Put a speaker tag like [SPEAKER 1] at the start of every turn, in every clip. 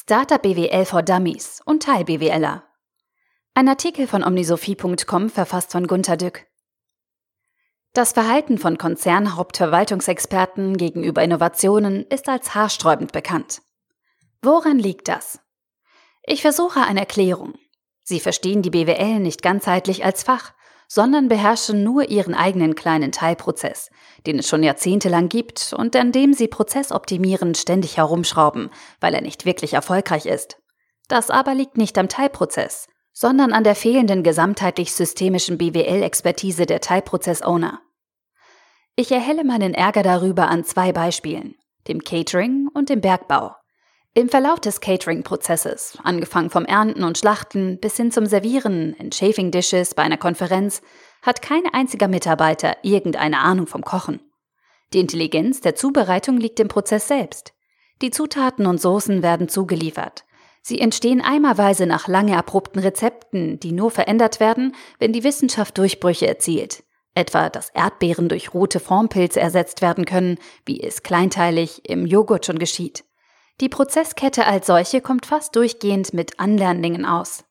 [SPEAKER 1] Startup BWL for Dummies und Teil BWLer. Ein Artikel von omnisophie.com verfasst von Gunter Dück. Das Verhalten von Konzernhauptverwaltungsexperten gegenüber Innovationen ist als haarsträubend bekannt. Woran liegt das? Ich versuche eine Erklärung. Sie verstehen die BWL nicht ganzheitlich als Fach, sondern beherrschen nur ihren eigenen kleinen Teilprozess, den es schon jahrzehntelang gibt und an dem sie prozessoptimierend ständig herumschrauben, weil er nicht wirklich erfolgreich ist. Das aber liegt nicht am Teilprozess, sondern an der fehlenden gesamtheitlich systemischen BWL-Expertise der Teilprozess-Owner. Ich erhelle meinen Ärger darüber an zwei Beispielen, dem Catering und dem Bergbau. Im Verlauf des Catering-Prozesses, angefangen vom Ernten und Schlachten bis hin zum Servieren in Chafing Dishes bei einer Konferenz, hat kein einziger Mitarbeiter irgendeine Ahnung vom Kochen. Die Intelligenz der Zubereitung liegt im Prozess selbst. Die Zutaten und Soßen werden zugeliefert. Sie entstehen eimerweise nach lange abrupten Rezepten, die nur verändert werden, wenn die Wissenschaft Durchbrüche erzielt. Etwa, dass Erdbeeren durch rote Formpilze ersetzt werden können, wie es kleinteilig im Joghurt schon geschieht. Die Prozesskette als solche kommt fast durchgehend mit Anlernlingen aus.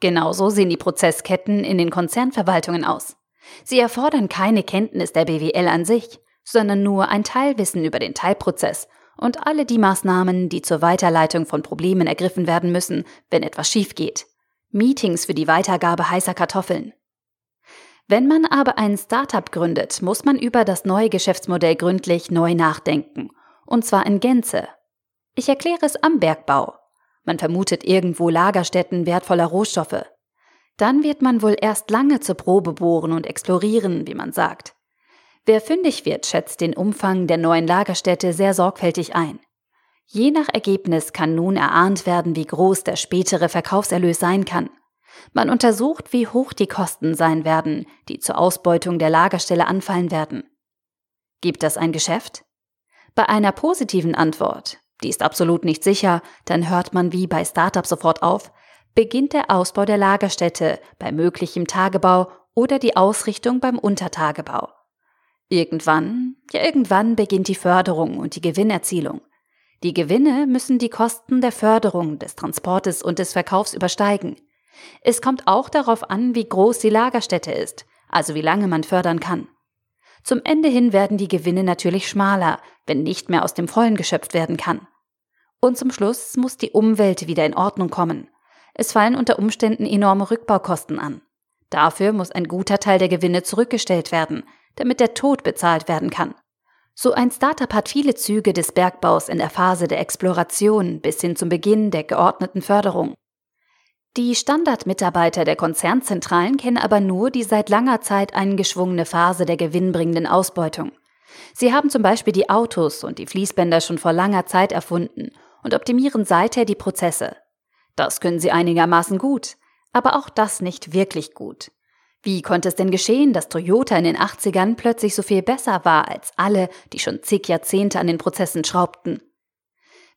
[SPEAKER 1] Genauso sehen die Prozessketten in den Konzernverwaltungen aus. Sie erfordern keine Kenntnis der BWL an sich, sondern nur ein Teilwissen über den Teilprozess und alle die Maßnahmen, die zur Weiterleitung von Problemen ergriffen werden müssen, wenn etwas schief geht. Meetings für die Weitergabe heißer Kartoffeln. Wenn man aber ein Startup gründet, muss man über das neue Geschäftsmodell gründlich neu nachdenken. Und zwar in Gänze, ich erkläre es am Bergbau. Man vermutet irgendwo Lagerstätten wertvoller Rohstoffe. Dann wird man wohl erst lange zur Probe bohren und explorieren, wie man sagt. Wer fündig wird, schätzt den Umfang der neuen Lagerstätte sehr sorgfältig ein. Je nach Ergebnis kann nun erahnt werden, wie groß der spätere Verkaufserlös sein kann. Man untersucht, wie hoch die Kosten sein werden, die zur Ausbeutung der Lagerstelle anfallen werden. Gibt das ein Geschäft? Bei einer positiven Antwort die ist absolut nicht sicher, dann hört man wie bei Startup sofort auf, beginnt der Ausbau der Lagerstätte bei möglichem Tagebau oder die Ausrichtung beim Untertagebau. Irgendwann, ja irgendwann beginnt die Förderung und die Gewinnerzielung. Die Gewinne müssen die Kosten der Förderung, des Transportes und des Verkaufs übersteigen. Es kommt auch darauf an, wie groß die Lagerstätte ist, also wie lange man fördern kann. Zum Ende hin werden die Gewinne natürlich schmaler, wenn nicht mehr aus dem Vollen geschöpft werden kann. Und zum Schluss muss die Umwelt wieder in Ordnung kommen. Es fallen unter Umständen enorme Rückbaukosten an. Dafür muss ein guter Teil der Gewinne zurückgestellt werden, damit der Tod bezahlt werden kann. So ein Startup hat viele Züge des Bergbaus in der Phase der Exploration bis hin zum Beginn der geordneten Förderung. Die Standardmitarbeiter der Konzernzentralen kennen aber nur die seit langer Zeit eingeschwungene Phase der gewinnbringenden Ausbeutung. Sie haben zum Beispiel die Autos und die Fließbänder schon vor langer Zeit erfunden und optimieren seither die Prozesse. Das können sie einigermaßen gut, aber auch das nicht wirklich gut. Wie konnte es denn geschehen, dass Toyota in den 80ern plötzlich so viel besser war als alle, die schon zig Jahrzehnte an den Prozessen schraubten?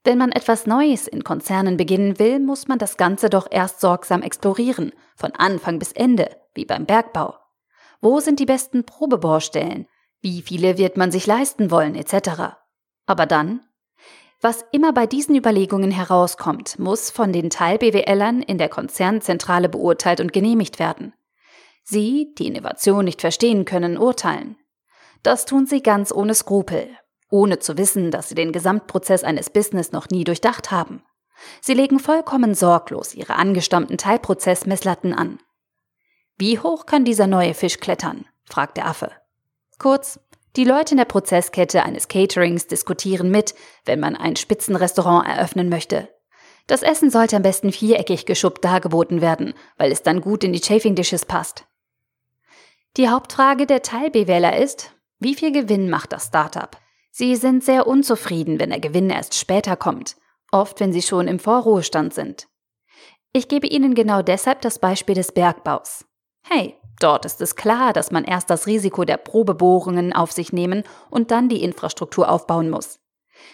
[SPEAKER 1] Wenn man etwas Neues in Konzernen beginnen will, muss man das Ganze doch erst sorgsam explorieren, von Anfang bis Ende, wie beim Bergbau. Wo sind die besten Probebohrstellen? Wie viele wird man sich leisten wollen, etc. Aber dann? Was immer bei diesen Überlegungen herauskommt, muss von den Teil-BWLern in der Konzernzentrale beurteilt und genehmigt werden. Sie, die Innovation nicht verstehen können, urteilen. Das tun sie ganz ohne Skrupel, ohne zu wissen, dass sie den Gesamtprozess eines Business noch nie durchdacht haben. Sie legen vollkommen sorglos ihre angestammten Teilprozessmesslatten an. Wie hoch kann dieser neue Fisch klettern? fragt der Affe. Kurz, die Leute in der Prozesskette eines Caterings diskutieren mit, wenn man ein Spitzenrestaurant eröffnen möchte. Das Essen sollte am besten viereckig geschuppt dargeboten werden, weil es dann gut in die Chafing Dishes passt. Die Hauptfrage der Teilbewähler ist, wie viel Gewinn macht das Startup? Sie sind sehr unzufrieden, wenn der Gewinn erst später kommt, oft wenn sie schon im Vorruhestand sind. Ich gebe Ihnen genau deshalb das Beispiel des Bergbaus. Hey, dort ist es klar, dass man erst das Risiko der Probebohrungen auf sich nehmen und dann die Infrastruktur aufbauen muss.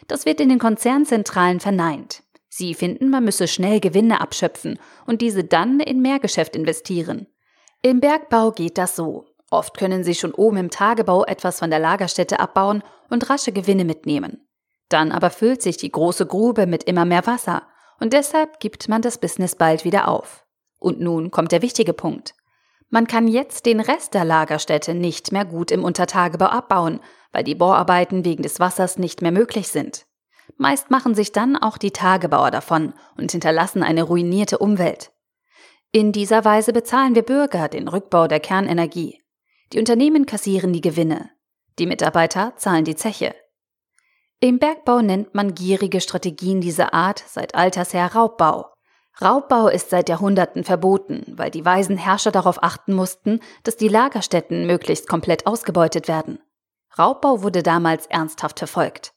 [SPEAKER 1] Das wird in den Konzernzentralen verneint. Sie finden, man müsse schnell Gewinne abschöpfen und diese dann in Mehrgeschäft investieren. Im Bergbau geht das so. Oft können Sie schon oben im Tagebau etwas von der Lagerstätte abbauen und rasche Gewinne mitnehmen. Dann aber füllt sich die große Grube mit immer mehr Wasser und deshalb gibt man das Business bald wieder auf. Und nun kommt der wichtige Punkt. Man kann jetzt den Rest der Lagerstätte nicht mehr gut im Untertagebau abbauen, weil die Bohrarbeiten wegen des Wassers nicht mehr möglich sind. Meist machen sich dann auch die Tagebauer davon und hinterlassen eine ruinierte Umwelt. In dieser Weise bezahlen wir Bürger den Rückbau der Kernenergie. Die Unternehmen kassieren die Gewinne. Die Mitarbeiter zahlen die Zeche. Im Bergbau nennt man gierige Strategien dieser Art seit alters her Raubbau. Raubbau ist seit Jahrhunderten verboten, weil die weisen Herrscher darauf achten mussten, dass die Lagerstätten möglichst komplett ausgebeutet werden. Raubbau wurde damals ernsthaft verfolgt.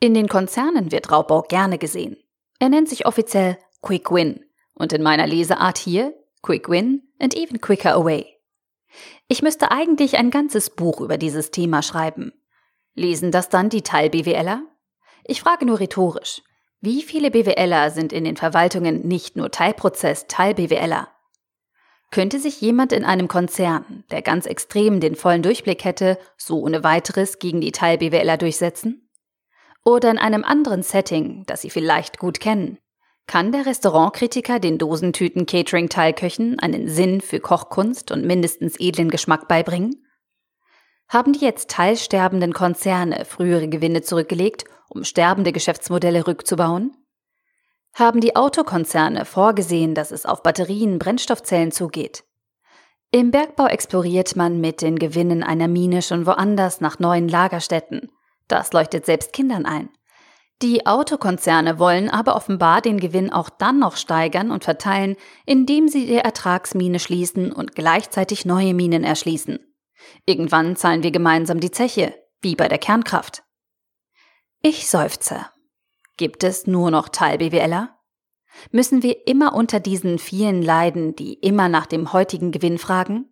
[SPEAKER 1] In den Konzernen wird Raubbau gerne gesehen. Er nennt sich offiziell Quick Win und in meiner Leseart hier Quick Win and Even Quicker Away. Ich müsste eigentlich ein ganzes Buch über dieses Thema schreiben. Lesen das dann die Teil-BWLer? Ich frage nur rhetorisch. Wie viele BWLer sind in den Verwaltungen nicht nur Teilprozess, Teil-BWLer? Könnte sich jemand in einem Konzern, der ganz extrem den vollen Durchblick hätte, so ohne weiteres gegen die Teil-BWLer durchsetzen? Oder in einem anderen Setting, das Sie vielleicht gut kennen, kann der Restaurantkritiker den Dosentüten-Catering-Teilköchen einen Sinn für Kochkunst und mindestens edlen Geschmack beibringen? Haben die jetzt teilsterbenden Konzerne frühere Gewinne zurückgelegt, um sterbende Geschäftsmodelle rückzubauen? Haben die Autokonzerne vorgesehen, dass es auf Batterien, Brennstoffzellen zugeht? Im Bergbau exploriert man mit den Gewinnen einer Mine schon woanders nach neuen Lagerstätten. Das leuchtet selbst Kindern ein. Die Autokonzerne wollen aber offenbar den Gewinn auch dann noch steigern und verteilen, indem sie die Ertragsmine schließen und gleichzeitig neue Minen erschließen. Irgendwann zahlen wir gemeinsam die Zeche, wie bei der Kernkraft. Ich seufze. Gibt es nur noch Teil-BWLer? Müssen wir immer unter diesen vielen leiden, die immer nach dem heutigen Gewinn fragen?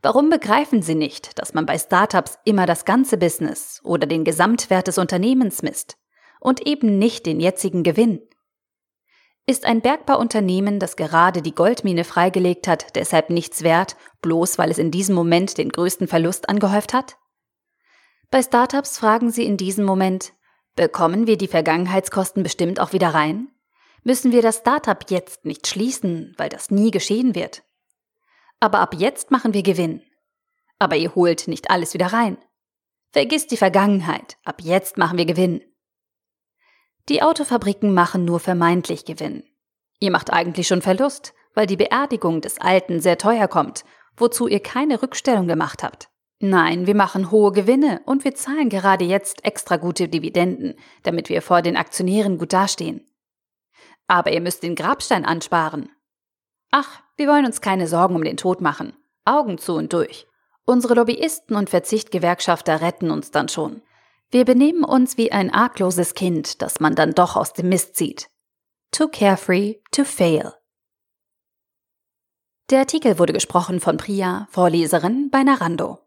[SPEAKER 1] Warum begreifen Sie nicht, dass man bei Startups immer das ganze Business oder den Gesamtwert des Unternehmens misst? Und eben nicht den jetzigen Gewinn. Ist ein Bergbauunternehmen, das gerade die Goldmine freigelegt hat, deshalb nichts wert, bloß weil es in diesem Moment den größten Verlust angehäuft hat? Bei Startups fragen sie in diesem Moment, bekommen wir die Vergangenheitskosten bestimmt auch wieder rein? Müssen wir das Startup jetzt nicht schließen, weil das nie geschehen wird? Aber ab jetzt machen wir Gewinn. Aber ihr holt nicht alles wieder rein. Vergiss die Vergangenheit, ab jetzt machen wir Gewinn. Die Autofabriken machen nur vermeintlich Gewinn. Ihr macht eigentlich schon Verlust, weil die Beerdigung des Alten sehr teuer kommt, wozu ihr keine Rückstellung gemacht habt. Nein, wir machen hohe Gewinne und wir zahlen gerade jetzt extra gute Dividenden, damit wir vor den Aktionären gut dastehen. Aber ihr müsst den Grabstein ansparen. Ach, wir wollen uns keine Sorgen um den Tod machen. Augen zu und durch. Unsere Lobbyisten und Verzichtgewerkschafter retten uns dann schon. Wir benehmen uns wie ein argloses Kind, das man dann doch aus dem Mist zieht. Too carefree to fail. Der Artikel wurde gesprochen von Priya, Vorleserin bei Narando.